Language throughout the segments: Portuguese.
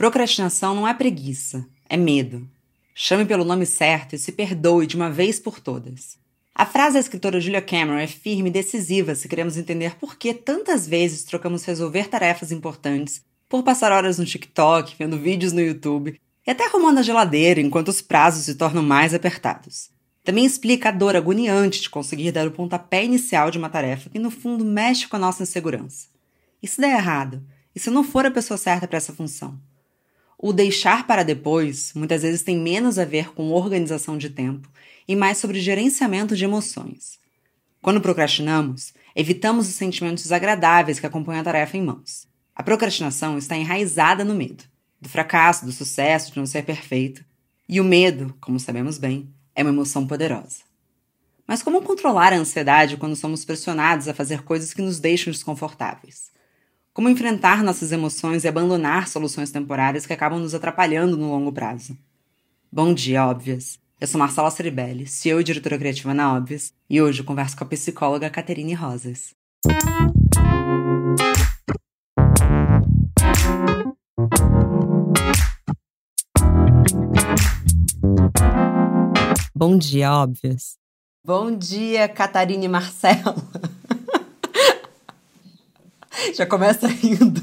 Procrastinação não é preguiça, é medo. Chame pelo nome certo e se perdoe de uma vez por todas. A frase da escritora Julia Cameron é firme e decisiva se queremos entender por que tantas vezes trocamos resolver tarefas importantes por passar horas no TikTok, vendo vídeos no YouTube e até arrumando a geladeira enquanto os prazos se tornam mais apertados. Também explica a dor agoniante de conseguir dar o pontapé inicial de uma tarefa que, no fundo, mexe com a nossa insegurança. E se der errado? E se não for a pessoa certa para essa função? O deixar para depois muitas vezes tem menos a ver com organização de tempo e mais sobre gerenciamento de emoções. Quando procrastinamos, evitamos os sentimentos desagradáveis que acompanham a tarefa em mãos. A procrastinação está enraizada no medo, do fracasso, do sucesso, de não ser perfeito. E o medo, como sabemos bem, é uma emoção poderosa. Mas como controlar a ansiedade quando somos pressionados a fazer coisas que nos deixam desconfortáveis? Como enfrentar nossas emoções e abandonar soluções temporárias que acabam nos atrapalhando no longo prazo? Bom dia, óbvias! Eu sou Marcela Ceribelli, CEO e diretora criativa na Óbvias, e hoje eu converso com a psicóloga Caterine Rosas. Bom dia, óbvias. Bom dia, Catarine Marcela. Já começa rindo.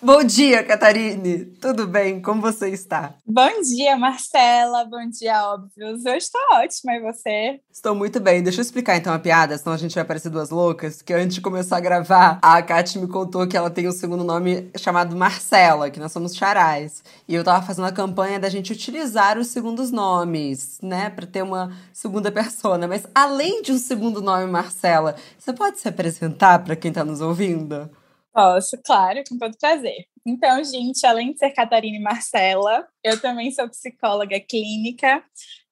Bom dia, Catarine. Tudo bem? Como você está? Bom dia, Marcela. Bom dia, óbvios. Eu estou ótima, e você? Estou muito bem. Deixa eu explicar então a piada, senão a gente vai parecer duas loucas. Que antes de começar a gravar, a Kat me contou que ela tem um segundo nome chamado Marcela, que nós somos charais. E eu tava fazendo a campanha da gente utilizar os segundos nomes, né, para ter uma segunda persona. Mas além de um segundo nome, Marcela, você pode se apresentar para quem tá nos ouvindo? Posso, claro, com todo prazer. Então, gente, além de ser Catarina e Marcela, eu também sou psicóloga clínica,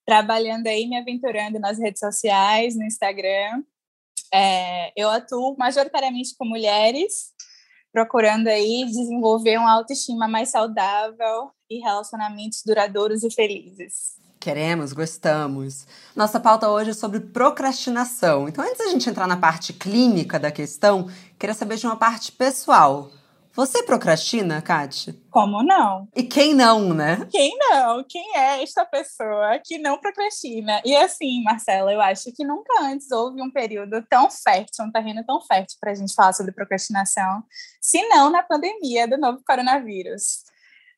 trabalhando aí, me aventurando nas redes sociais, no Instagram. É, eu atuo majoritariamente com mulheres, procurando aí desenvolver uma autoestima mais saudável e relacionamentos duradouros e felizes. Queremos, gostamos. Nossa pauta hoje é sobre procrastinação. Então, antes da gente entrar na parte clínica da questão, queria saber de uma parte pessoal. Você procrastina, Kate? Como não? E quem não, né? Quem não? Quem é esta pessoa que não procrastina? E assim, Marcela, eu acho que nunca antes houve um período tão fértil, um terreno tão fértil para a gente falar sobre procrastinação, se não na pandemia do novo coronavírus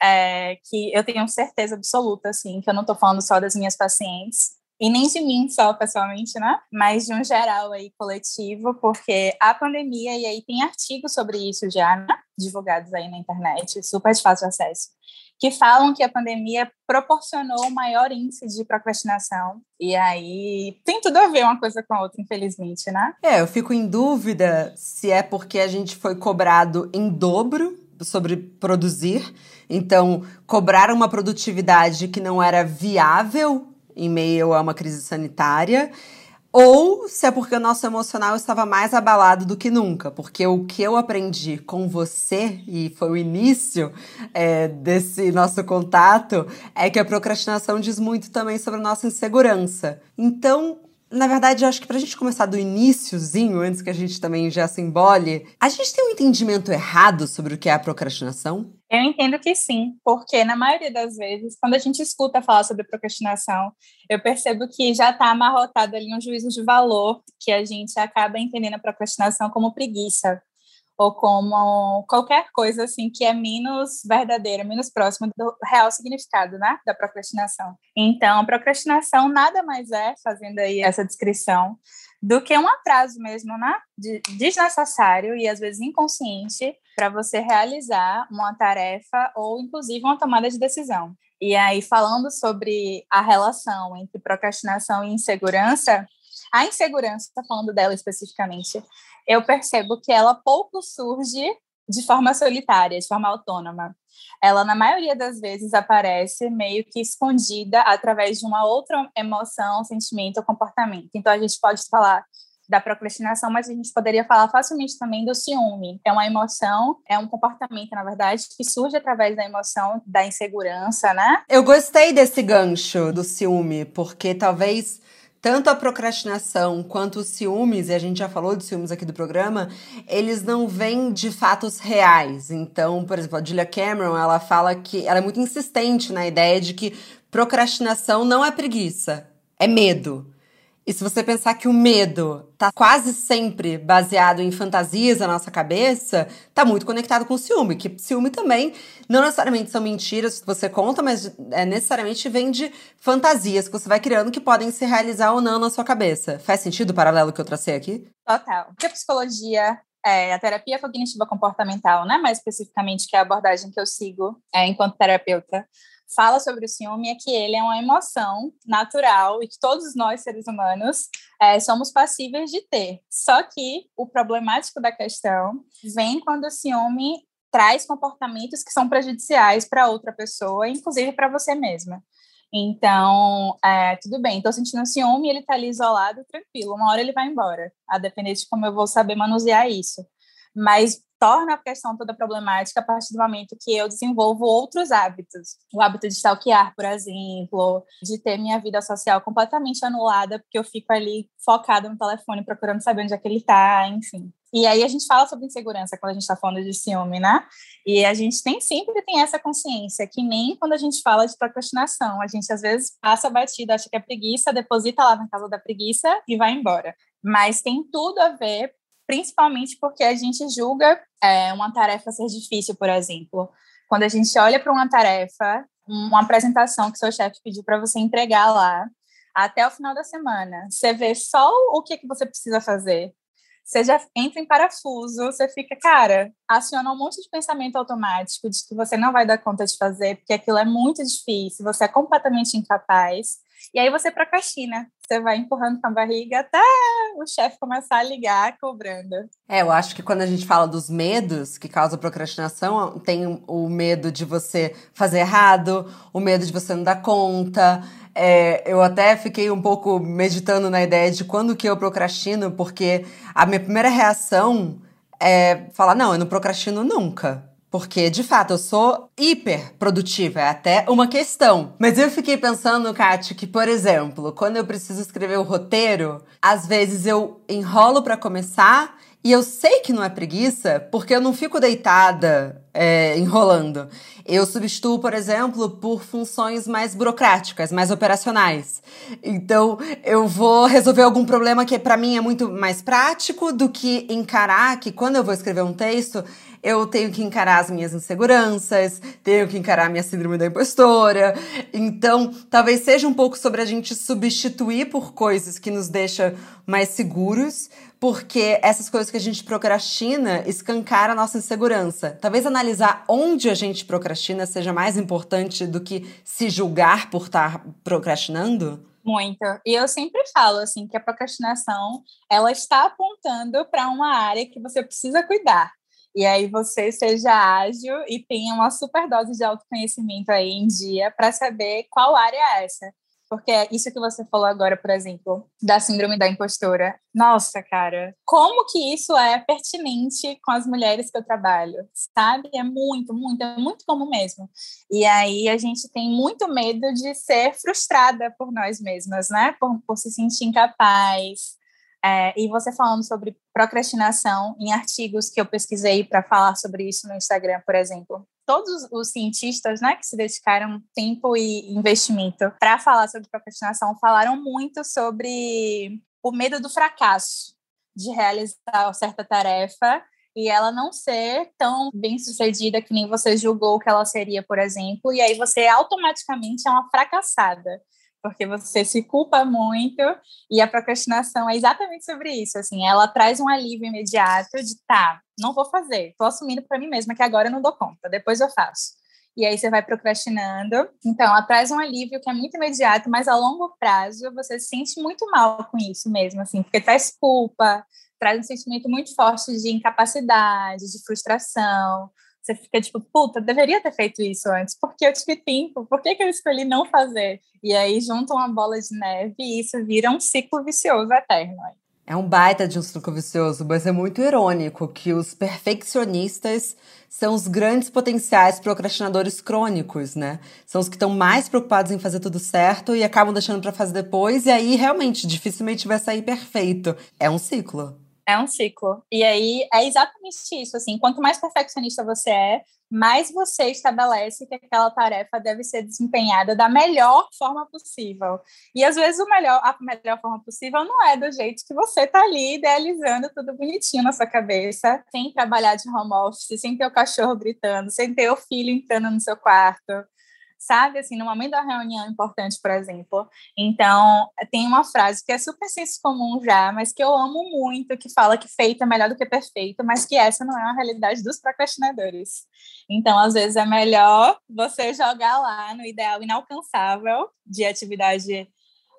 é, que eu tenho certeza absoluta, assim, que eu não estou falando só das minhas pacientes, e nem de mim só pessoalmente, né? Mas de um geral aí coletivo, porque a pandemia, e aí tem artigos sobre isso já, né? divulgados aí na internet, super de fácil acesso, que falam que a pandemia proporcionou maior índice de procrastinação. E aí tem tudo a ver uma coisa com a outra, infelizmente, né? É, eu fico em dúvida se é porque a gente foi cobrado em dobro sobre produzir então, cobrar uma produtividade que não era viável em meio a uma crise sanitária, ou se é porque o nosso emocional estava mais abalado do que nunca, porque o que eu aprendi com você, e foi o início é, desse nosso contato, é que a procrastinação diz muito também sobre a nossa insegurança. Então, na verdade, eu acho que pra gente começar do iníciozinho, antes que a gente também já se embole, a gente tem um entendimento errado sobre o que é a procrastinação? Eu entendo que sim, porque na maioria das vezes, quando a gente escuta falar sobre procrastinação, eu percebo que já está amarrotado ali um juízo de valor, que a gente acaba entendendo a procrastinação como preguiça ou como qualquer coisa assim que é menos verdadeira, menos próxima do real significado, né, da procrastinação. Então, procrastinação nada mais é, fazendo aí essa descrição, do que um atraso mesmo, né, de, desnecessário e às vezes inconsciente para você realizar uma tarefa ou inclusive uma tomada de decisão. E aí, falando sobre a relação entre procrastinação e insegurança, a insegurança, falando dela especificamente, eu percebo que ela pouco surge de forma solitária, de forma autônoma. Ela, na maioria das vezes, aparece meio que escondida através de uma outra emoção, sentimento ou comportamento. Então, a gente pode falar da procrastinação, mas a gente poderia falar facilmente também do ciúme. É uma emoção, é um comportamento, na verdade, que surge através da emoção da insegurança, né? Eu gostei desse gancho do ciúme, porque talvez tanto a procrastinação quanto os ciúmes, e a gente já falou de ciúmes aqui do programa, eles não vêm de fatos reais. Então, por exemplo, a Julia Cameron, ela fala que ela é muito insistente na ideia de que procrastinação não é preguiça, é medo. E se você pensar que o medo tá quase sempre baseado em fantasias na nossa cabeça, tá muito conectado com o ciúme, que ciúme também não necessariamente são mentiras que você conta, mas é, necessariamente vem de fantasias que você vai criando que podem se realizar ou não na sua cabeça. Faz sentido o paralelo que eu tracei aqui? Total. Porque a psicologia é, a terapia cognitiva comportamental, né, mais especificamente, que é a abordagem que eu sigo é, enquanto terapeuta, fala sobre o ciúme é que ele é uma emoção natural e que todos nós, seres humanos, é, somos passíveis de ter. Só que o problemático da questão vem quando o ciúme traz comportamentos que são prejudiciais para outra pessoa, inclusive para você mesma. Então, é, tudo bem, estou sentindo ciúme, ele está ali isolado, tranquilo, uma hora ele vai embora, a depender de como eu vou saber manusear isso. Mas torna a questão toda problemática a partir do momento que eu desenvolvo outros hábitos. O hábito de stalkear, por exemplo, de ter minha vida social completamente anulada, porque eu fico ali focada no telefone procurando saber onde é que ele está, enfim. E aí a gente fala sobre insegurança quando a gente está falando de ciúme, né? E a gente tem sempre tem essa consciência que nem quando a gente fala de procrastinação, a gente às vezes passa batida, acha que é preguiça, deposita lá na casa da preguiça e vai embora. Mas tem tudo a ver principalmente porque a gente julga é, uma tarefa ser difícil, por exemplo. Quando a gente olha para uma tarefa, uma apresentação que seu chefe pediu para você entregar lá, até o final da semana, você vê só o que, que você precisa fazer. Você já entra em parafuso, você fica, cara, aciona um monte de pensamento automático de que você não vai dar conta de fazer, porque aquilo é muito difícil, você é completamente incapaz. E aí você procrastina. Você vai empurrando com a barriga até o chefe começar a ligar cobrando. É, eu acho que quando a gente fala dos medos que causam procrastinação, tem o medo de você fazer errado, o medo de você não dar conta. É, eu até fiquei um pouco meditando na ideia de quando que eu procrastino, porque a minha primeira reação é falar, não, eu não procrastino nunca. Porque, de fato, eu sou hiper produtiva, é até uma questão. Mas eu fiquei pensando, Kátia, que, por exemplo, quando eu preciso escrever o roteiro, às vezes eu enrolo para começar e eu sei que não é preguiça, porque eu não fico deitada é, enrolando. Eu substituo, por exemplo, por funções mais burocráticas, mais operacionais. Então, eu vou resolver algum problema que para mim é muito mais prático do que encarar que quando eu vou escrever um texto, eu tenho que encarar as minhas inseguranças, tenho que encarar a minha síndrome da impostora. Então, talvez seja um pouco sobre a gente substituir por coisas que nos deixam mais seguros, porque essas coisas que a gente procrastina escancaram a nossa insegurança. Talvez analisar onde a gente procrastina seja mais importante do que se julgar por estar procrastinando. Muito. E eu sempre falo assim que a procrastinação, ela está apontando para uma área que você precisa cuidar. E aí você seja ágil e tenha uma super dose de autoconhecimento aí em dia para saber qual área é essa. Porque é isso que você falou agora, por exemplo, da síndrome da impostora. Nossa, cara, como que isso é pertinente com as mulheres que eu trabalho, sabe? É muito, muito, é muito comum mesmo. E aí a gente tem muito medo de ser frustrada por nós mesmas, né? Por, por se sentir incapaz, é, e você falando sobre procrastinação em artigos que eu pesquisei para falar sobre isso no Instagram, por exemplo. Todos os cientistas né, que se dedicaram tempo e investimento para falar sobre procrastinação falaram muito sobre o medo do fracasso, de realizar certa tarefa e ela não ser tão bem sucedida que nem você julgou que ela seria, por exemplo, e aí você automaticamente é uma fracassada porque você se culpa muito e a procrastinação é exatamente sobre isso, assim, ela traz um alívio imediato de tá, não vou fazer, tô assumindo para mim mesma que agora eu não dou conta, depois eu faço. E aí você vai procrastinando. Então, ela traz um alívio que é muito imediato, mas a longo prazo você se sente muito mal com isso mesmo, assim, porque traz culpa, traz um sentimento muito forte de incapacidade, de frustração, você fica tipo, puta, deveria ter feito isso antes, porque eu tive tempo, por que, que eu escolhi não fazer? E aí junta uma bola de neve e isso vira um ciclo vicioso eterno. É um baita de um ciclo vicioso, mas é muito irônico que os perfeccionistas são os grandes potenciais procrastinadores crônicos, né? São os que estão mais preocupados em fazer tudo certo e acabam deixando para fazer depois, e aí realmente dificilmente vai sair perfeito. É um ciclo. É um ciclo. E aí é exatamente isso, assim, quanto mais perfeccionista você é, mais você estabelece que aquela tarefa deve ser desempenhada da melhor forma possível. E às vezes o melhor, a melhor forma possível não é do jeito que você tá ali idealizando tudo bonitinho na sua cabeça, sem trabalhar de home office, sem ter o cachorro gritando, sem ter o filho entrando no seu quarto, sabe? Assim, no momento da reunião importante, por exemplo. Então, tem uma frase que é super senso comum já, mas que eu amo muito, que fala que feito é melhor do que perfeito, mas que essa não é a realidade dos procrastinadores. Então, às vezes é melhor você jogar lá no ideal inalcançável de atividade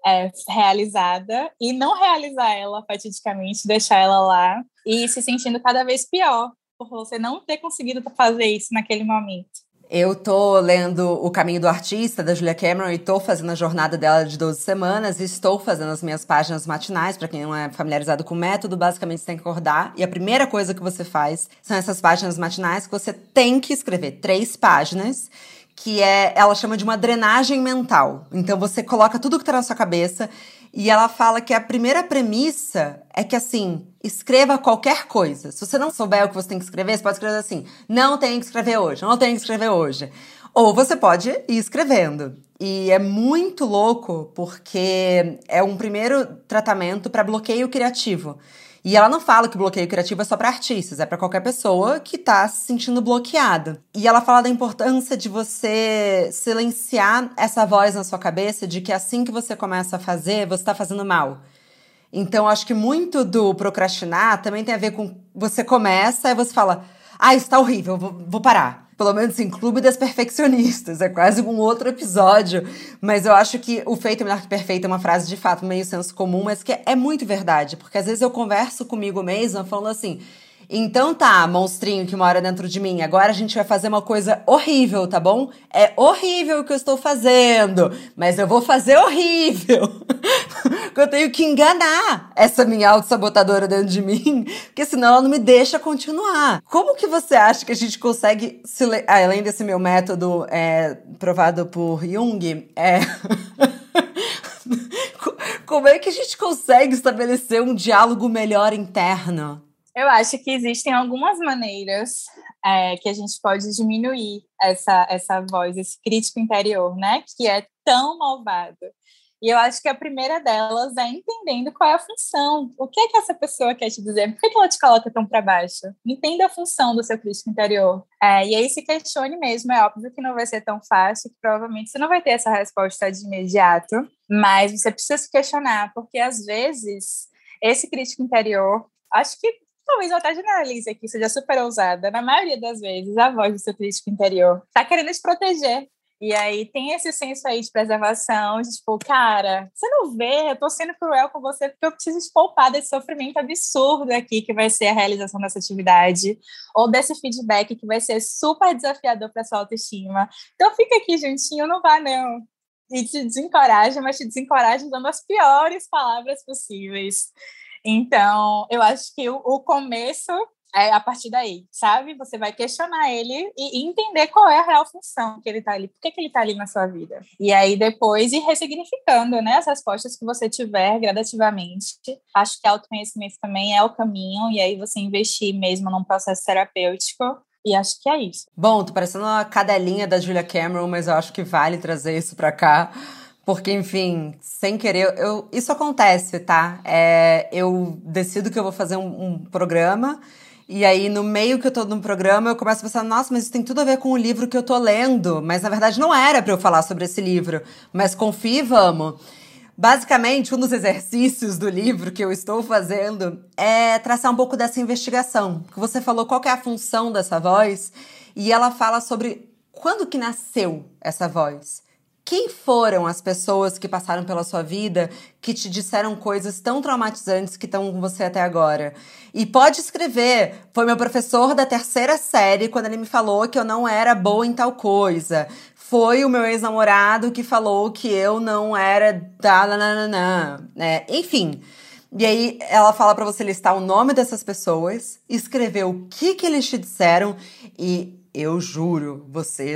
é, realizada e não realizar ela fatidicamente, deixar ela lá e se sentindo cada vez pior por você não ter conseguido fazer isso naquele momento. Eu tô lendo O Caminho do Artista, da Julia Cameron, e tô fazendo a jornada dela de 12 semanas, estou fazendo as minhas páginas matinais, para quem não é familiarizado com o método, basicamente você tem que acordar, e a primeira coisa que você faz são essas páginas matinais que você tem que escrever três páginas, que é, ela chama de uma drenagem mental. Então você coloca tudo que tá na sua cabeça e ela fala que a primeira premissa é que, assim, escreva qualquer coisa. Se você não souber o que você tem que escrever, você pode escrever assim: não tem que escrever hoje, não tem que escrever hoje. Ou você pode ir escrevendo. E é muito louco porque é um primeiro tratamento para bloqueio criativo. E ela não fala que o bloqueio criativo é só para artistas, é para qualquer pessoa que tá se sentindo bloqueada. E ela fala da importância de você silenciar essa voz na sua cabeça de que assim que você começa a fazer, você tá fazendo mal. Então, acho que muito do procrastinar também tem a ver com você começa e você fala: "Ah, isso tá horrível, vou, vou parar" pelo menos em Clube das Perfeccionistas. É quase um outro episódio. Mas eu acho que o feito é melhor que perfeito é uma frase de fato meio senso comum, mas que é muito verdade. Porque às vezes eu converso comigo mesma falando assim. Então tá, monstrinho que mora dentro de mim. Agora a gente vai fazer uma coisa horrível, tá bom? É horrível o que eu estou fazendo, mas eu vou fazer horrível. eu tenho que enganar essa minha autossabotadora dentro de mim, porque senão ela não me deixa continuar. Como que você acha que a gente consegue, além desse meu método é, provado por Jung, é. Como é que a gente consegue estabelecer um diálogo melhor interno? Eu acho que existem algumas maneiras é, que a gente pode diminuir essa, essa voz, esse crítico interior, né? Que é tão malvado. E eu acho que a primeira delas é entendendo qual é a função. O que é que essa pessoa quer te dizer? Por que, que ela te coloca tão para baixo? Entenda a função do seu crítico interior. É, e aí se questione mesmo. É óbvio que não vai ser tão fácil, que provavelmente você não vai ter essa resposta de imediato, mas você precisa se questionar, porque às vezes esse crítico interior, acho que talvez até generalize aqui, seja super ousada, na maioria das vezes, a voz do seu crítico interior tá querendo te proteger. E aí tem esse senso aí de preservação, de tipo, cara, você não vê, eu tô sendo cruel com você porque eu preciso te poupar desse sofrimento absurdo aqui que vai ser a realização dessa atividade, ou desse feedback que vai ser super desafiador para sua autoestima. Então fica aqui juntinho, não vá não. E te desencoraja, mas te desencoraja usando as piores palavras possíveis. Então, eu acho que o, o começo é a partir daí, sabe? Você vai questionar ele e entender qual é a real função que ele está ali, por que, que ele está ali na sua vida. E aí depois ir ressignificando né, as respostas que você tiver gradativamente. Acho que autoconhecimento também é o caminho, e aí você investir mesmo num processo terapêutico. E acho que é isso. Bom, tô parecendo uma cadelinha da Julia Cameron, mas eu acho que vale trazer isso para cá porque, enfim, sem querer, eu, isso acontece, tá? É, eu decido que eu vou fazer um, um, programa, e aí no meio que eu tô no programa, eu começo a pensar, nossa, mas isso tem tudo a ver com o livro que eu tô lendo. Mas na verdade não era para eu falar sobre esse livro. Mas confie, vamos. Basicamente, um dos exercícios do livro que eu estou fazendo é traçar um pouco dessa investigação. Que você falou qual é a função dessa voz, e ela fala sobre quando que nasceu essa voz. Quem foram as pessoas que passaram pela sua vida que te disseram coisas tão traumatizantes que estão com você até agora? E pode escrever. Foi meu professor da terceira série quando ele me falou que eu não era boa em tal coisa. Foi o meu ex-namorado que falou que eu não era da nananã. É, enfim. E aí ela fala para você listar o nome dessas pessoas, escrever o que que eles te disseram e eu juro, você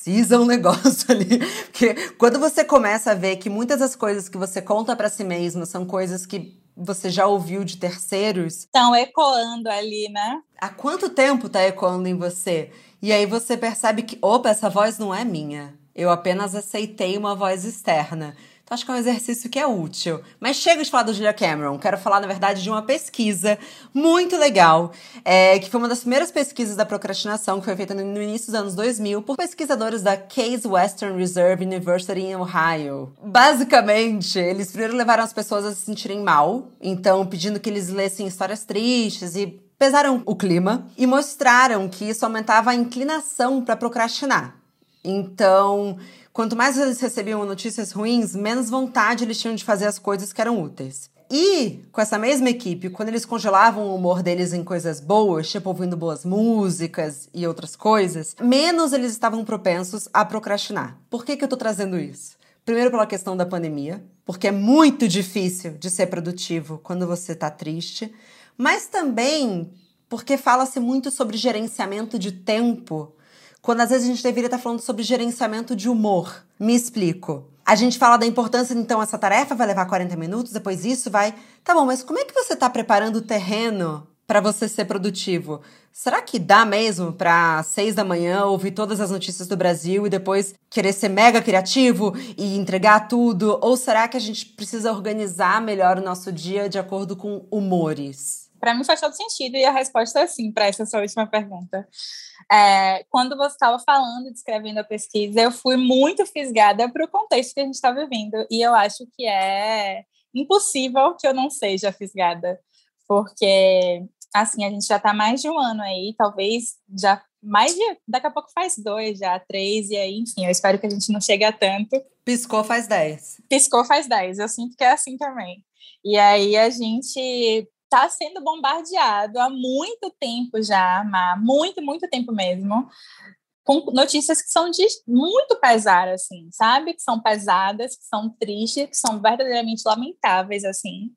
exorciza um negócio ali. Porque quando você começa a ver que muitas das coisas que você conta para si mesmo são coisas que você já ouviu de terceiros. Estão ecoando ali, né? Há quanto tempo tá ecoando em você? E aí você percebe que, opa, essa voz não é minha. Eu apenas aceitei uma voz externa. Então, acho que é um exercício que é útil. Mas chega de falar do Julia Cameron. Quero falar, na verdade, de uma pesquisa muito legal, é, que foi uma das primeiras pesquisas da procrastinação, que foi feita no início dos anos 2000 por pesquisadores da Case Western Reserve University em Ohio. Basicamente, eles primeiro levaram as pessoas a se sentirem mal, então pedindo que eles lessem histórias tristes e pesaram o clima e mostraram que isso aumentava a inclinação para procrastinar. Então, Quanto mais eles recebiam notícias ruins, menos vontade eles tinham de fazer as coisas que eram úteis. E, com essa mesma equipe, quando eles congelavam o humor deles em coisas boas, tipo ouvindo boas músicas e outras coisas, menos eles estavam propensos a procrastinar. Por que, que eu tô trazendo isso? Primeiro, pela questão da pandemia, porque é muito difícil de ser produtivo quando você tá triste, mas também porque fala-se muito sobre gerenciamento de tempo quando às vezes a gente deveria estar falando sobre gerenciamento de humor. Me explico. A gente fala da importância, então, essa tarefa vai levar 40 minutos, depois isso vai. Tá bom, mas como é que você está preparando o terreno para você ser produtivo? Será que dá mesmo para seis da manhã ouvir todas as notícias do Brasil e depois querer ser mega criativo e entregar tudo? Ou será que a gente precisa organizar melhor o nosso dia de acordo com humores? Para mim faz todo sentido e a resposta é sim para essa sua última pergunta. É, quando você estava falando, descrevendo a pesquisa, eu fui muito fisgada para o contexto que a gente está vivendo e eu acho que é impossível que eu não seja fisgada, porque assim a gente já está mais de um ano aí, talvez já mais de daqui a pouco faz dois já, três, e aí, enfim, eu espero que a gente não chegue a tanto. Piscou faz dez. Piscou faz dez, eu sinto que é assim também. E aí a gente está sendo bombardeado há muito tempo já, há muito, muito tempo mesmo, com notícias que são de muito pesar, assim, sabe? Que são pesadas, que são tristes, que são verdadeiramente lamentáveis, assim.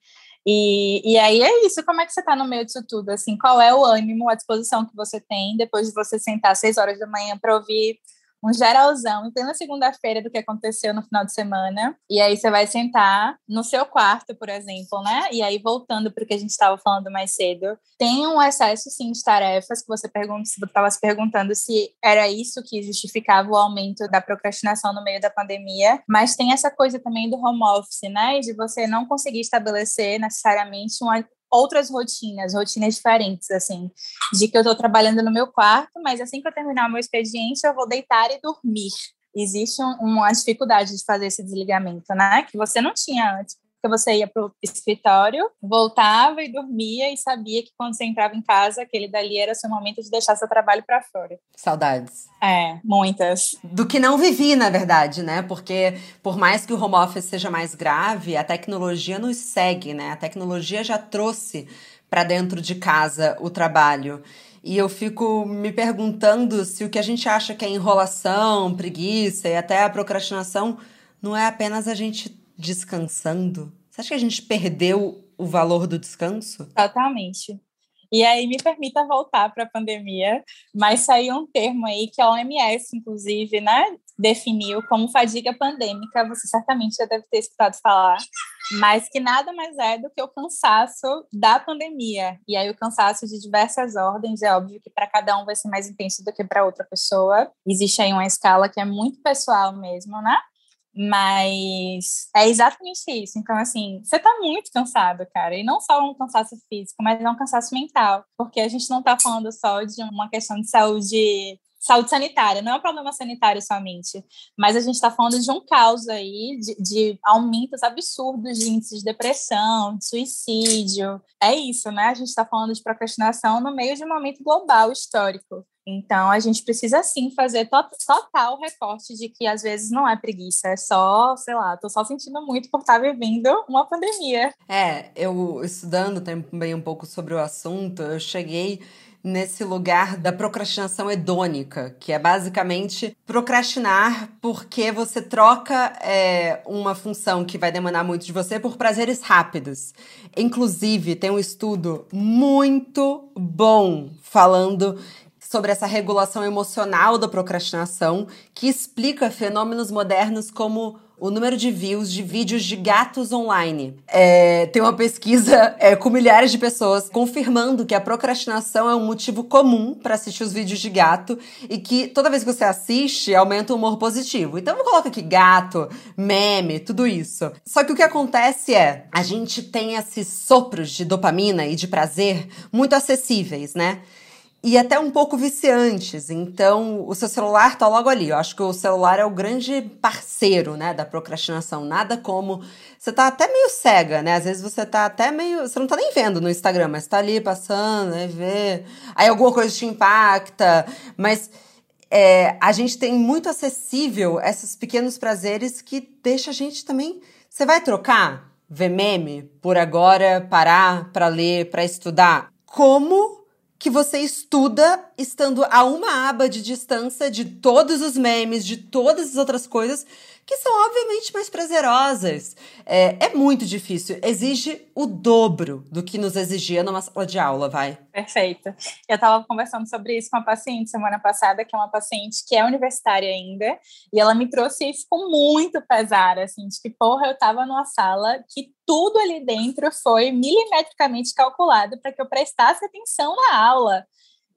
E, e aí é isso, como é que você está no meio disso tudo? Assim, qual é o ânimo, a disposição que você tem depois de você sentar às seis horas da manhã para ouvir um geralzão em plena segunda-feira do que aconteceu no final de semana. E aí você vai sentar no seu quarto, por exemplo, né? E aí, voltando para o que a gente estava falando mais cedo, tem um excesso, sim, de tarefas que você estava se perguntando se era isso que justificava o aumento da procrastinação no meio da pandemia, mas tem essa coisa também do home office, né? De você não conseguir estabelecer necessariamente uma, outras rotinas, rotinas diferentes, assim, de que eu estou trabalhando no meu quarto, mas assim que eu terminar o meu expediente, eu vou deitar e dormir. Existe um, uma dificuldade de fazer esse desligamento, né? Que você não tinha antes porque você ia para o escritório, voltava e dormia e sabia que quando você entrava em casa, aquele dali era seu momento de deixar seu trabalho para fora. Saudades. É, muitas. Do que não vivi, na verdade, né? Porque por mais que o home office seja mais grave, a tecnologia nos segue, né? A tecnologia já trouxe para dentro de casa o trabalho. E eu fico me perguntando se o que a gente acha que é enrolação, preguiça e até a procrastinação não é apenas a gente descansando? Você acha que a gente perdeu o valor do descanso? Totalmente. E aí me permita voltar para a pandemia, mas saiu um termo aí que a OMS, inclusive, né, definiu como fadiga pandêmica, você certamente já deve ter escutado falar, mas que nada mais é do que o cansaço da pandemia. E aí o cansaço de diversas ordens, é óbvio que para cada um vai ser mais intenso do que para outra pessoa. Existe aí uma escala que é muito pessoal mesmo, né? Mas é exatamente isso. Então, assim, você tá muito cansado, cara. E não só um cansaço físico, mas é um cansaço mental. Porque a gente não tá falando só de uma questão de saúde saúde sanitária, não é um problema sanitário somente, mas a gente está falando de um caos aí, de, de, aumentos absurdos de índices de depressão, de suicídio. É isso, né? A gente está falando de procrastinação no meio de um momento global histórico. Então, a gente precisa sim fazer total recorte de que às vezes não é preguiça, é só, sei lá, tô só sentindo muito por estar tá vivendo uma pandemia. É, eu estudando também um pouco sobre o assunto, eu cheguei nesse lugar da procrastinação hedônica, que é basicamente procrastinar porque você troca é, uma função que vai demandar muito de você por prazeres rápidos. Inclusive, tem um estudo muito bom falando sobre essa regulação emocional da procrastinação, que explica fenômenos modernos como o número de views de vídeos de gatos online. É, tem uma pesquisa é, com milhares de pessoas confirmando que a procrastinação é um motivo comum para assistir os vídeos de gato e que toda vez que você assiste, aumenta o humor positivo. Então eu coloco aqui gato, meme, tudo isso. Só que o que acontece é, a gente tem esses sopros de dopamina e de prazer muito acessíveis, né? E até um pouco viciantes. Então, o seu celular tá logo ali. Eu acho que o celular é o grande parceiro, né, da procrastinação. Nada como você tá até meio cega, né? Às vezes você tá até meio, você não tá nem vendo no Instagram, mas tá ali passando, aí vê. Aí alguma coisa te impacta, mas é, a gente tem muito acessível esses pequenos prazeres que deixa a gente também. Você vai trocar ver meme por agora parar para ler, para estudar? Como que você estuda estando a uma aba de distância de todos os memes, de todas as outras coisas que são obviamente mais prazerosas. É, é muito difícil, exige o dobro do que nos exigia numa sala de aula, vai. Perfeito. Eu estava conversando sobre isso com uma paciente semana passada, que é uma paciente que é universitária ainda, e ela me trouxe isso com muito pesar, assim, de que, porra, eu estava numa sala que tudo ali dentro foi milimetricamente calculado para que eu prestasse atenção na aula.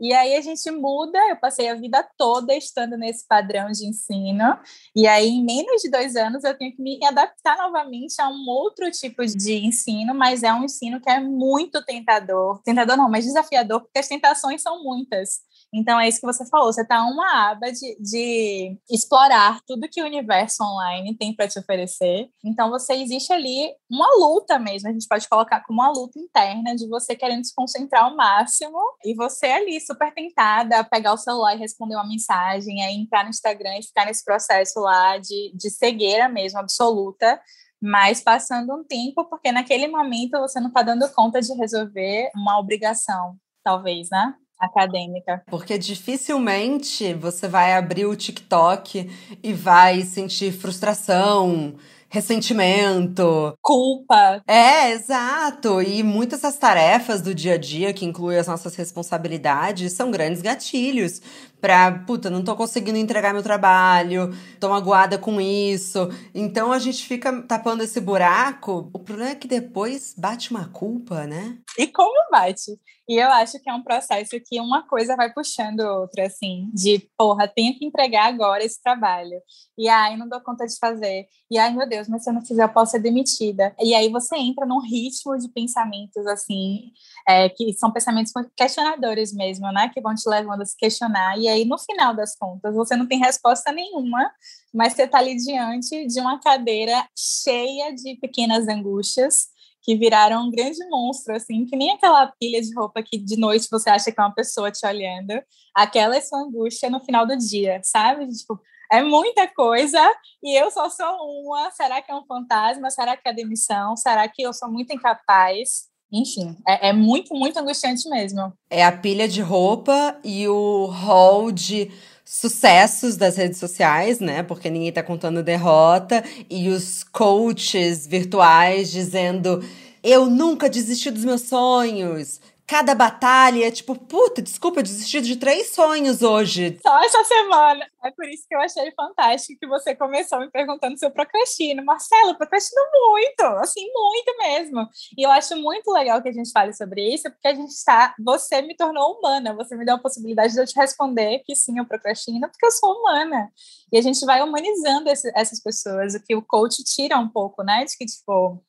E aí a gente muda, eu passei a vida toda estando nesse padrão de ensino, e aí em menos de dois anos eu tenho que me adaptar novamente a um outro tipo de ensino, mas é um ensino que é muito tentador. Tentador não, mas desafiador, porque as tentações são muitas. Então, é isso que você falou. Você está uma aba de, de explorar tudo que o universo online tem para te oferecer. Então, você existe ali uma luta mesmo. A gente pode colocar como uma luta interna de você querendo se concentrar ao máximo e você ali super tentada a pegar o celular e responder uma mensagem, aí entrar no Instagram e ficar nesse processo lá de, de cegueira mesmo, absoluta mas passando um tempo, porque naquele momento você não está dando conta de resolver uma obrigação, talvez, né? Acadêmica. Porque dificilmente você vai abrir o TikTok e vai sentir frustração, ressentimento, culpa. É, exato. E muitas das tarefas do dia a dia, que incluem as nossas responsabilidades, são grandes gatilhos pra, puta, não tô conseguindo entregar meu trabalho, tô magoada com isso. Então a gente fica tapando esse buraco. O problema é que depois bate uma culpa, né? E como bate? E eu acho que é um processo que uma coisa vai puxando outra, assim, de porra, tenho que entregar agora esse trabalho. E aí não dou conta de fazer. E ai, meu Deus, mas se eu não fizer, eu posso ser demitida. E aí você entra num ritmo de pensamentos, assim, é, que são pensamentos questionadores mesmo, né? Que vão te levando a se questionar. E aí, no final das contas, você não tem resposta nenhuma, mas você está ali diante de uma cadeira cheia de pequenas angústias que viraram um grande monstro, assim, que nem aquela pilha de roupa que de noite você acha que é uma pessoa te olhando. Aquela é sua angústia no final do dia, sabe? Tipo, é muita coisa e eu só sou uma. Será que é um fantasma? Será que é demissão? Será que eu sou muito incapaz? Enfim, é, é muito, muito angustiante mesmo. É a pilha de roupa e o hall de sucessos das redes sociais, né? Porque ninguém tá contando derrota, e os coaches virtuais dizendo: eu nunca desisti dos meus sonhos, cada batalha tipo, puta, desculpa, eu desisti de três sonhos hoje. Só essa semana. É por isso que eu achei fantástico que você começou me perguntando se eu procrastino. Marcelo, eu procrastino muito, assim, muito mesmo. E eu acho muito legal que a gente fale sobre isso, porque a gente está. Você me tornou humana, você me deu a possibilidade de eu te responder que sim, eu procrastino, porque eu sou humana. E a gente vai humanizando esse, essas pessoas, o que o coach tira um pouco, né? De que, tipo,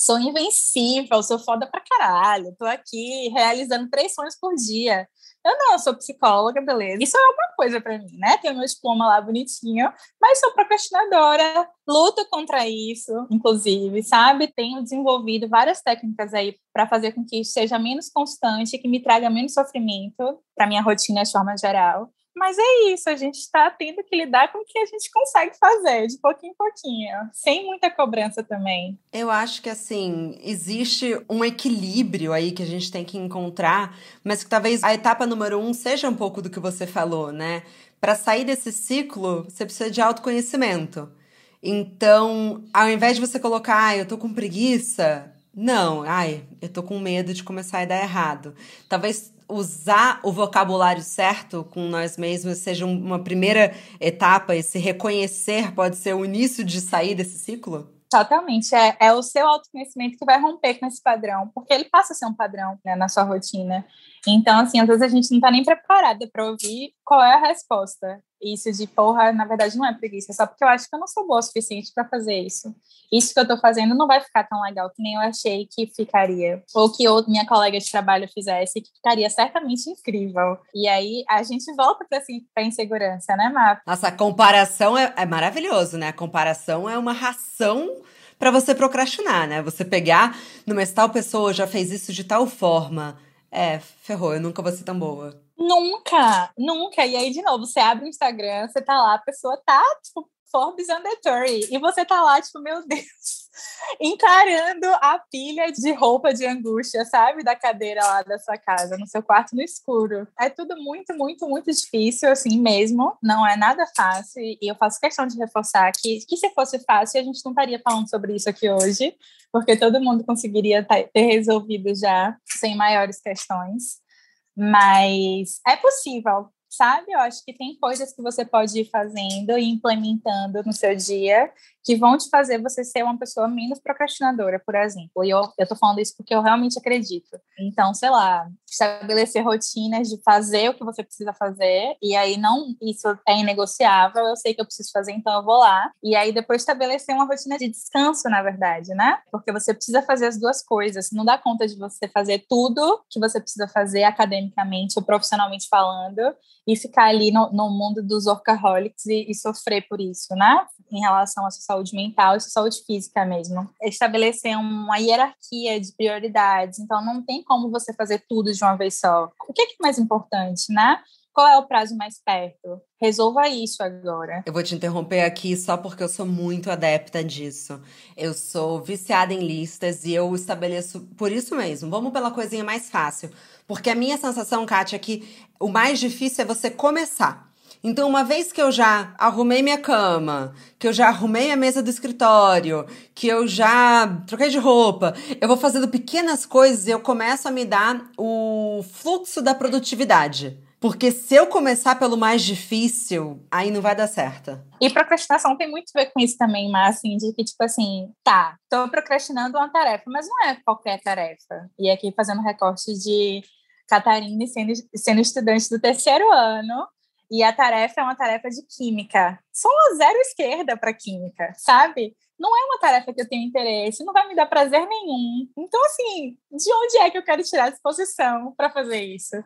sou invencível, sou foda pra caralho, tô aqui realizando três sonhos por dia. Eu não, eu sou psicóloga, beleza. Isso é uma coisa para mim, né? Tenho meu diploma lá bonitinho, mas sou procrastinadora, luto contra isso, inclusive, sabe? Tenho desenvolvido várias técnicas aí para fazer com que isso seja menos constante, que me traga menos sofrimento para minha rotina de forma geral. Mas é isso, a gente está tendo que lidar com o que a gente consegue fazer, de pouquinho em pouquinho, sem muita cobrança também. Eu acho que, assim, existe um equilíbrio aí que a gente tem que encontrar, mas que talvez a etapa número um seja um pouco do que você falou, né? Para sair desse ciclo, você precisa de autoconhecimento. Então, ao invés de você colocar, ah, eu tô com preguiça, não, ai, eu tô com medo de começar a dar errado. Talvez usar o vocabulário certo com nós mesmos seja uma primeira etapa, esse reconhecer pode ser o início de sair desse ciclo? Totalmente. É, é o seu autoconhecimento que vai romper com esse padrão, porque ele passa a ser um padrão né, na sua rotina. Então, assim, às vezes a gente não está nem preparada para ouvir qual é a resposta. Isso de porra, na verdade, não é preguiça, é só porque eu acho que eu não sou boa o suficiente para fazer isso. Isso que eu estou fazendo não vai ficar tão legal que nem eu achei que ficaria. Ou que outra, minha colega de trabalho fizesse, que ficaria certamente incrível. E aí a gente volta para assim, a insegurança, né, Map? Nossa, a comparação é, é maravilhoso, né? A comparação é uma ração para você procrastinar, né? Você pegar, numa tal pessoa já fez isso de tal forma. É, ferrou, eu nunca vou ser tão boa. Nunca, nunca. E aí, de novo, você abre o Instagram, você tá lá, a pessoa tá, tipo, Forbes under 30. E você tá lá, tipo, meu Deus, encarando a pilha de roupa de angústia, sabe? Da cadeira lá da sua casa, no seu quarto no escuro. É tudo muito, muito, muito difícil, assim mesmo. Não é nada fácil. E eu faço questão de reforçar que, que se fosse fácil, a gente não estaria falando sobre isso aqui hoje, porque todo mundo conseguiria ter resolvido já, sem maiores questões. Mas é possível, sabe? Eu acho que tem coisas que você pode ir fazendo e implementando no seu dia que vão te fazer você ser uma pessoa menos procrastinadora, por exemplo. E eu, eu tô falando isso porque eu realmente acredito. Então, sei lá, estabelecer rotinas de fazer o que você precisa fazer, e aí não, isso é inegociável, eu sei que eu preciso fazer, então eu vou lá. E aí depois estabelecer uma rotina de descanso, na verdade, né? Porque você precisa fazer as duas coisas. Não dá conta de você fazer tudo que você precisa fazer academicamente ou profissionalmente falando e ficar ali no, no mundo dos workaholics e, e sofrer por isso, né? Em relação à sua saúde mental e saúde física mesmo. Estabelecer uma hierarquia de prioridades. Então, não tem como você fazer tudo de uma vez só. O que é, que é mais importante, né? Qual é o prazo mais perto? Resolva isso agora. Eu vou te interromper aqui só porque eu sou muito adepta disso. Eu sou viciada em listas e eu estabeleço por isso mesmo. Vamos pela coisinha mais fácil. Porque a minha sensação, Kátia, é que o mais difícil é você começar. Então, uma vez que eu já arrumei minha cama, que eu já arrumei a mesa do escritório, que eu já troquei de roupa, eu vou fazendo pequenas coisas e eu começo a me dar o fluxo da produtividade. Porque se eu começar pelo mais difícil, aí não vai dar certo. E procrastinação tem muito a ver com isso também, mas assim, de que, tipo assim, tá, tô procrastinando uma tarefa, mas não é qualquer tarefa. E aqui fazendo recorte de Catarina sendo, sendo estudante do terceiro ano, e a tarefa é uma tarefa de química. Sou uma zero esquerda para química, sabe? Não é uma tarefa que eu tenho interesse, não vai me dar prazer nenhum. Então, assim, de onde é que eu quero tirar a disposição para fazer isso?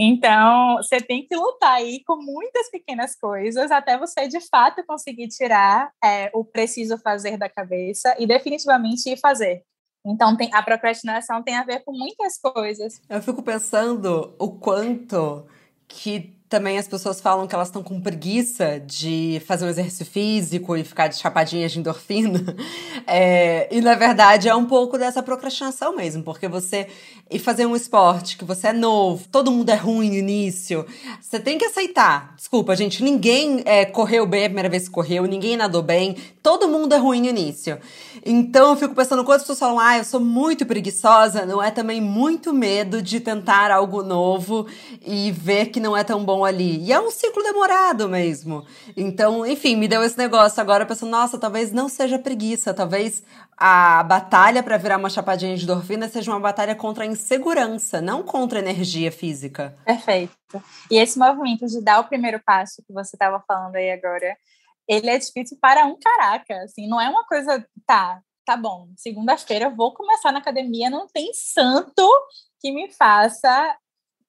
Então, você tem que lutar aí com muitas pequenas coisas até você de fato conseguir tirar é, o preciso fazer da cabeça e definitivamente ir fazer. Então, tem, a procrastinação tem a ver com muitas coisas. Eu fico pensando o quanto que também as pessoas falam que elas estão com preguiça de fazer um exercício físico e ficar de chapadinhas de endorfina. É, e na verdade é um pouco dessa procrastinação mesmo, porque você ir fazer um esporte que você é novo, todo mundo é ruim no início, você tem que aceitar. Desculpa, gente, ninguém é, correu bem a primeira vez que correu, ninguém nadou bem, todo mundo é ruim no início. Então eu fico pensando, quando as pessoas falam, ah, eu sou muito preguiçosa, não é também muito medo de tentar algo novo e ver que não é tão bom ali. E é um ciclo demorado mesmo. Então, enfim, me deu esse negócio agora pensando, nossa, talvez não seja preguiça, talvez a batalha para virar uma chapadinha de endorfina seja uma batalha contra a insegurança, não contra a energia física. Perfeito. E esse movimento de dar o primeiro passo que você estava falando aí agora, ele é difícil para um caraca, assim, não é uma coisa, tá, tá bom, segunda-feira eu vou começar na academia, não tem santo que me faça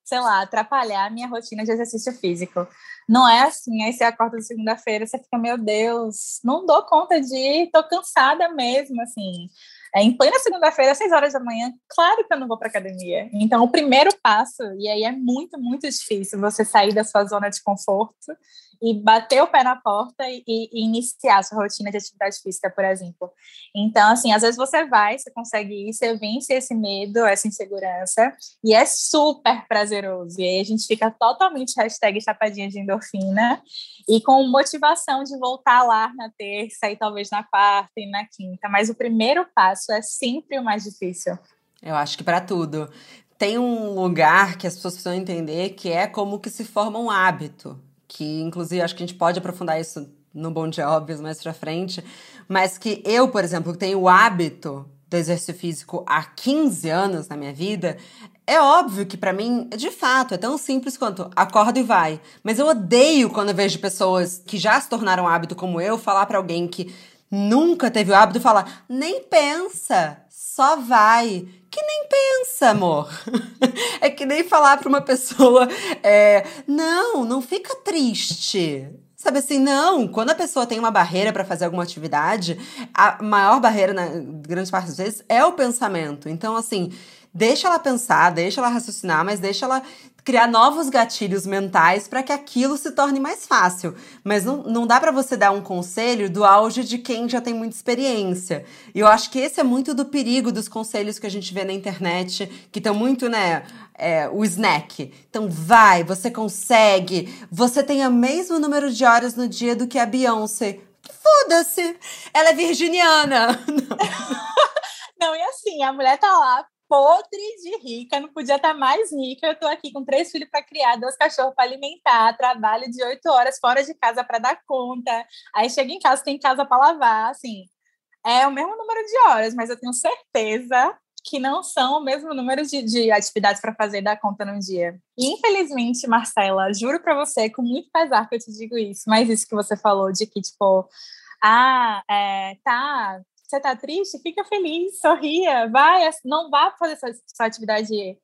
sei lá, atrapalhar a minha rotina de exercício físico. Não é assim, aí você acorda segunda-feira, você fica, meu Deus, não dou conta de ir, tô cansada mesmo, assim. é, em plena segunda-feira, às seis horas da manhã, claro que eu não vou para academia. Então, o primeiro passo, e aí é muito, muito difícil você sair da sua zona de conforto e bater o pé na porta e, e, iniciar sua rotina de atividade física, por exemplo. Então, assim, às vezes você vai, você consegue ir, você vence esse medo, essa insegurança, e é super prazeroso. E aí a gente fica totalmente hashtag chapadinha de endorfina e com motivação de voltar lá na terça e talvez na quarta e na quinta. Mas o primeiro passo é sempre o mais difícil. Eu acho que para tudo. Tem um lugar que as pessoas precisam entender que é como que se forma um hábito que inclusive acho que a gente pode aprofundar isso no Bom Dia Óbvios mais pra frente, mas que eu, por exemplo, tenho o hábito do exercício físico há 15 anos na minha vida, é óbvio que para mim, de fato, é tão simples quanto acorda e vai. Mas eu odeio quando eu vejo pessoas que já se tornaram hábito como eu falar para alguém que nunca teve o hábito falar, nem pensa, só vai. Que nem pensa, amor. é que nem falar para uma pessoa, é, não, não fica triste. Sabe assim, não, quando a pessoa tem uma barreira para fazer alguma atividade, a maior barreira, na grande parte das vezes, é o pensamento. Então, assim, deixa ela pensar, deixa ela raciocinar, mas deixa ela criar novos gatilhos mentais para que aquilo se torne mais fácil. Mas não, não dá para você dar um conselho do auge de quem já tem muita experiência. E eu acho que esse é muito do perigo dos conselhos que a gente vê na internet, que estão muito, né? É, o snack. Então vai, você consegue. Você tem o mesmo número de horas no dia do que a Beyoncé. Foda-se! Ela é virginiana! Não, e assim, a mulher tá lá podre de rica, não podia estar mais rica. Eu estou aqui com três filhos para criar, dois cachorros para alimentar, trabalho de oito horas fora de casa para dar conta. Aí chega em casa, tem casa para lavar, assim. É o mesmo número de horas, mas eu tenho certeza que não são o mesmo número de, de atividades para fazer dar conta num dia. E, infelizmente, Marcela, juro para você, com muito pesar que eu te digo isso, mas isso que você falou de que, tipo, ah, é, tá, você tá triste? Fica feliz, sorria, vai, não vá fazer sua, sua atividade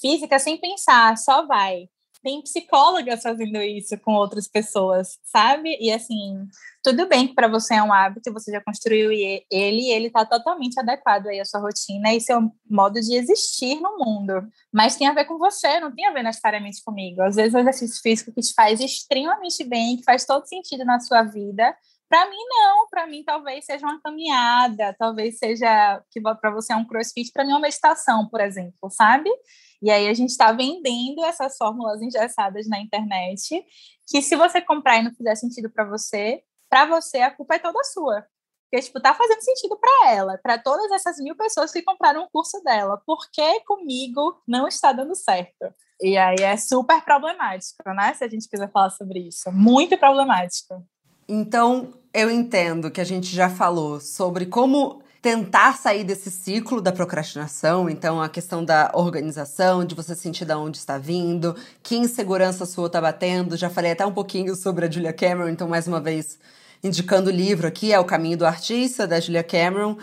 física sem pensar, só vai. Tem psicólogas fazendo isso com outras pessoas, sabe? E assim, tudo bem que para você é um hábito, você já construiu ele e ele está totalmente adequado aí à sua rotina e seu modo de existir no mundo. Mas tem a ver com você, não tem a ver necessariamente comigo. Às vezes o exercício físico que te faz extremamente bem, que faz todo sentido na sua vida, para mim, não. Para mim, talvez seja uma caminhada, talvez seja que para você é um crossfit, para mim é uma meditação, por exemplo, sabe? E aí a gente está vendendo essas fórmulas engessadas na internet, que se você comprar e não fizer sentido para você, para você a culpa é toda sua. Porque, tipo, tá fazendo sentido para ela, para todas essas mil pessoas que compraram o curso dela. Por que comigo não está dando certo? E aí é super problemático, né? Se a gente quiser falar sobre isso. Muito problemático. Então, eu entendo que a gente já falou sobre como tentar sair desse ciclo da procrastinação, então a questão da organização, de você sentir de onde está vindo, que insegurança sua está batendo. Já falei até um pouquinho sobre a Julia Cameron, então mais uma vez indicando o livro aqui, é O Caminho do Artista, da Julia Cameron.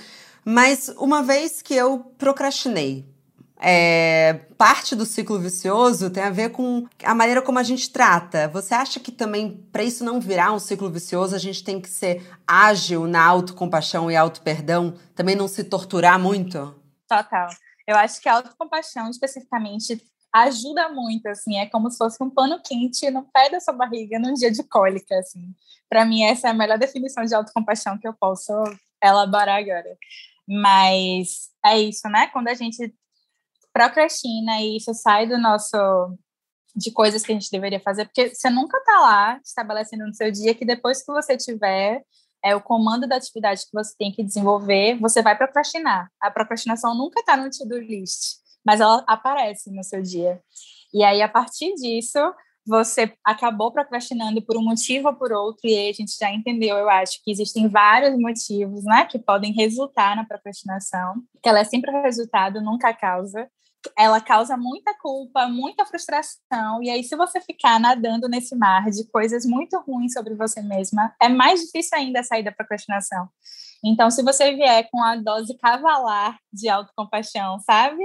Mas uma vez que eu procrastinei, é, parte do ciclo vicioso tem a ver com a maneira como a gente trata. Você acha que também, para isso não virar um ciclo vicioso, a gente tem que ser ágil na autocompaixão e auto-perdão? Também não se torturar muito? Total. Eu acho que a autocompaixão, especificamente, ajuda muito, assim, é como se fosse um pano quente no pé da sua barriga num dia de cólica, assim. Para mim, essa é a melhor definição de autocompaixão que eu posso elaborar agora. Mas é isso, né? Quando a gente procrastina e isso sai do nosso de coisas que a gente deveria fazer, porque você nunca está lá estabelecendo no seu dia que depois que você tiver é, o comando da atividade que você tem que desenvolver, você vai procrastinar. A procrastinação nunca está no to-do list, mas ela aparece no seu dia. E aí, a partir disso, você acabou procrastinando por um motivo ou por outro, e aí a gente já entendeu, eu acho, que existem vários motivos, né, que podem resultar na procrastinação, que ela é sempre o resultado, nunca a causa ela causa muita culpa, muita frustração, e aí se você ficar nadando nesse mar de coisas muito ruins sobre você mesma, é mais difícil ainda sair da procrastinação. Então, se você vier com a dose cavalar de autocompaixão, sabe?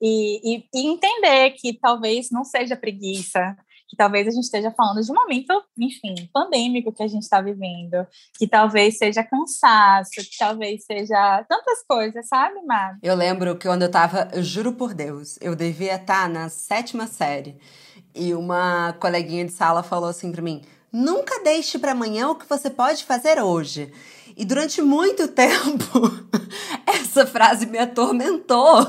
E, e, e entender que talvez não seja preguiça, que talvez a gente esteja falando de um momento, enfim, pandêmico que a gente está vivendo, que talvez seja cansaço, que talvez seja tantas coisas, sabe, Mar? Eu lembro que quando eu tava, eu juro por Deus, eu devia estar tá na sétima série e uma coleguinha de sala falou assim para mim: nunca deixe para amanhã o que você pode fazer hoje. E durante muito tempo, essa frase me atormentou.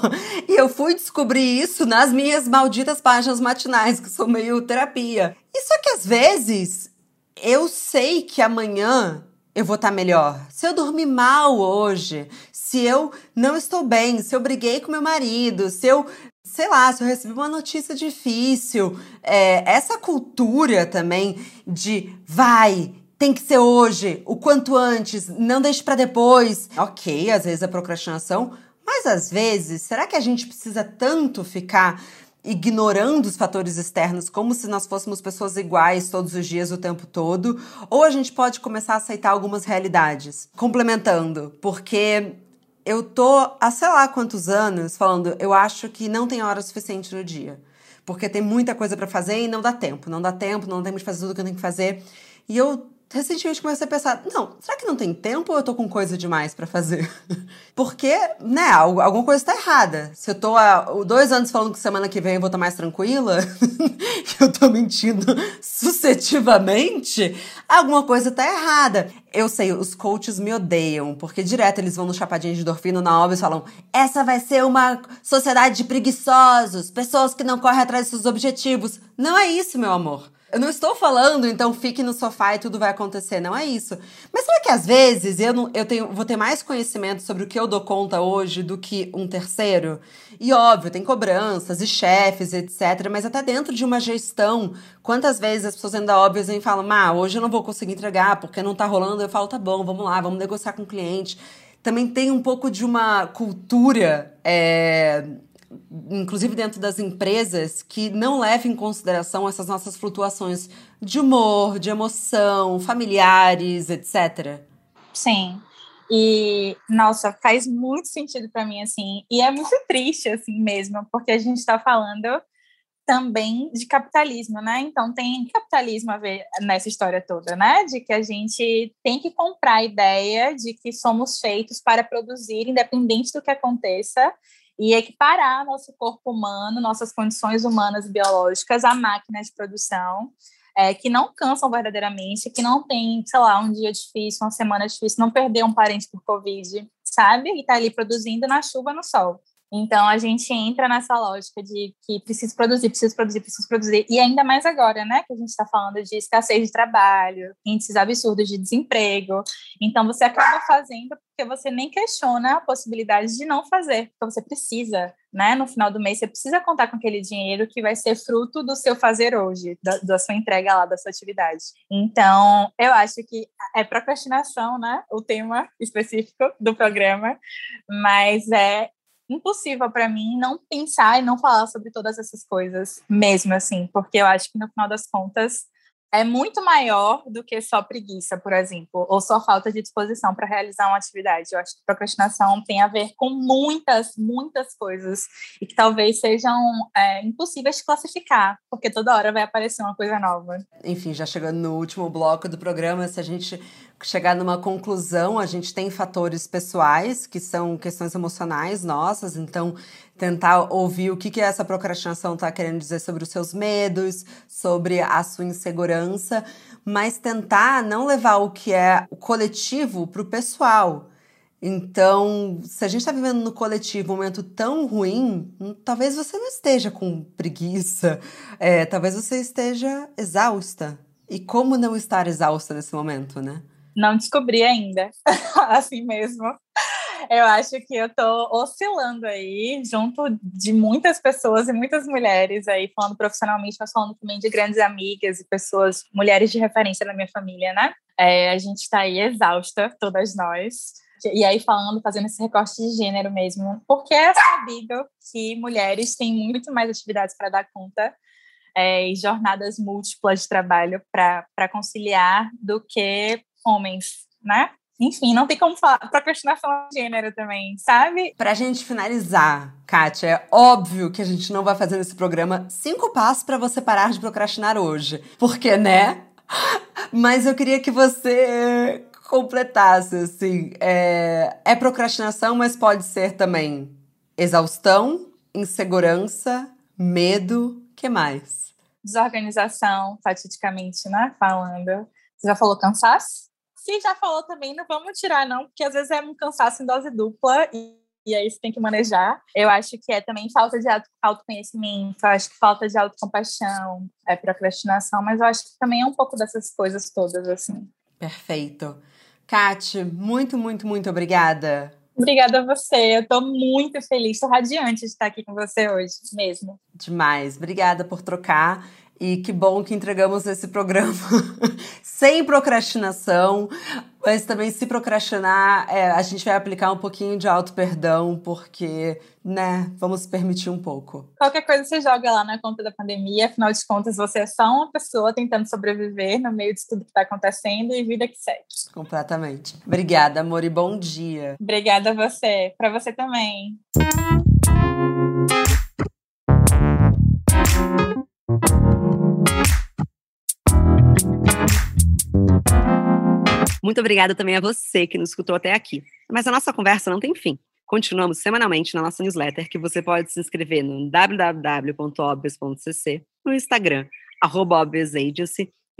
E eu fui descobrir isso nas minhas malditas páginas matinais, que são meio terapia. E só que às vezes eu sei que amanhã eu vou estar tá melhor. Se eu dormir mal hoje, se eu não estou bem, se eu briguei com meu marido, se eu sei lá, se eu recebi uma notícia difícil, é, essa cultura também de vai, tem que ser hoje, o quanto antes, não deixe para depois. Ok, às vezes é procrastinação, mas às vezes, será que a gente precisa tanto ficar ignorando os fatores externos como se nós fôssemos pessoas iguais todos os dias, o tempo todo? Ou a gente pode começar a aceitar algumas realidades? Complementando, porque eu tô há sei lá quantos anos falando, eu acho que não tem hora suficiente no dia. Porque tem muita coisa para fazer e não dá tempo. Não dá tempo, não temos de fazer tudo que eu tenho que fazer. E eu recentemente comecei a pensar, não, será que não tem tempo ou eu tô com coisa demais para fazer? Porque, né, alguma coisa tá errada. Se eu tô há dois anos falando que semana que vem eu vou estar mais tranquila, que eu tô mentindo suscetivamente, alguma coisa tá errada. Eu sei, os coaches me odeiam, porque direto eles vão no Chapadinha de Dorfino na obra e falam: essa vai ser uma sociedade de preguiçosos, pessoas que não correm atrás dos seus objetivos. Não é isso, meu amor. Eu não estou falando, então fique no sofá e tudo vai acontecer. Não é isso. Mas será que às vezes eu, não, eu tenho, vou ter mais conhecimento sobre o que eu dou conta hoje do que um terceiro? E óbvio, tem cobranças e chefes, etc. Mas até dentro de uma gestão, quantas vezes as pessoas ainda óbvias e falam: Ah, hoje eu não vou conseguir entregar porque não tá rolando. Eu falo: tá bom, vamos lá, vamos negociar com o cliente. Também tem um pouco de uma cultura. É, inclusive dentro das empresas, que não leva em consideração essas nossas flutuações de humor, de emoção, familiares, etc. Sim. E, nossa, faz muito sentido para mim, assim. E é muito triste, assim mesmo, porque a gente está falando também de capitalismo, né? Então tem capitalismo a ver nessa história toda, né? De que a gente tem que comprar a ideia de que somos feitos para produzir, independente do que aconteça, e equiparar nosso corpo humano, nossas condições humanas biológicas à máquina de produção, é, que não cansam verdadeiramente, que não tem, sei lá, um dia difícil, uma semana difícil, não perder um parente por Covid, sabe? E tá ali produzindo na chuva, no sol. Então a gente entra nessa lógica de que preciso produzir, preciso produzir, preciso produzir, e ainda mais agora, né, que a gente está falando de escassez de trabalho, índices absurdos de desemprego. Então você acaba fazendo porque você nem questiona a possibilidade de não fazer, porque você precisa, né? No final do mês você precisa contar com aquele dinheiro que vai ser fruto do seu fazer hoje, da, da sua entrega lá, da sua atividade. Então eu acho que é procrastinação, né? O tema específico do programa, mas é impossível para mim não pensar e não falar sobre todas essas coisas, mesmo assim, porque eu acho que no final das contas é muito maior do que só preguiça, por exemplo, ou só falta de disposição para realizar uma atividade. Eu acho que procrastinação tem a ver com muitas, muitas coisas e que talvez sejam é, impossíveis de classificar, porque toda hora vai aparecer uma coisa nova. Enfim, já chegando no último bloco do programa, se a gente chegar numa conclusão, a gente tem fatores pessoais, que são questões emocionais nossas, então tentar ouvir o que, que essa procrastinação está querendo dizer sobre os seus medos, sobre a sua insegurança, mas tentar não levar o que é o coletivo para o pessoal. Então, se a gente está vivendo no coletivo um momento tão ruim, hum, talvez você não esteja com preguiça, é, talvez você esteja exausta. E como não estar exausta nesse momento, né? Não descobri ainda, assim mesmo. Eu acho que eu tô oscilando aí, junto de muitas pessoas e muitas mulheres aí, falando profissionalmente, mas falando também de grandes amigas e pessoas, mulheres de referência na minha família, né? É, a gente está aí exausta, todas nós. E aí falando, fazendo esse recorte de gênero mesmo, porque é sabido que mulheres têm muito mais atividades para dar conta é, e jornadas múltiplas de trabalho para conciliar do que homens, né? enfim, não tem como falar procrastinação de gênero também, sabe? Pra gente finalizar, Kátia, é óbvio que a gente não vai fazer nesse programa cinco passos para você parar de procrastinar hoje. Porque, né? Mas eu queria que você completasse, assim. É, é procrastinação, mas pode ser também exaustão, insegurança, medo, que mais? Desorganização, fatidicamente, né? Falando. Você já falou cansaço? Se já falou também, não vamos tirar, não, porque às vezes é um cansaço em dose dupla e, e aí você tem que manejar. Eu acho que é também falta de autoconhecimento, eu acho que falta de autocompaixão, é procrastinação, mas eu acho que também é um pouco dessas coisas todas, assim. Perfeito. Kate, muito, muito, muito obrigada. Obrigada a você. Eu estou muito feliz, estou radiante de estar aqui com você hoje mesmo. Demais. Obrigada por trocar. E que bom que entregamos esse programa sem procrastinação, mas também se procrastinar, é, a gente vai aplicar um pouquinho de auto-perdão, porque, né, vamos permitir um pouco. Qualquer coisa você joga lá na conta da pandemia, afinal de contas, você é só uma pessoa tentando sobreviver no meio de tudo que está acontecendo e vida que segue. Completamente. Obrigada, amor, e bom dia. Obrigada a você. Para você também. Muito obrigada também a você que nos escutou até aqui. Mas a nossa conversa não tem fim. Continuamos semanalmente na nossa newsletter, que você pode se inscrever no www.obvious.cc, no Instagram, arroba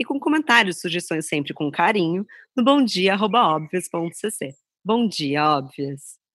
e com comentários e sugestões sempre com carinho, no bomdia.obvious.cc. Bom dia, Óbvias!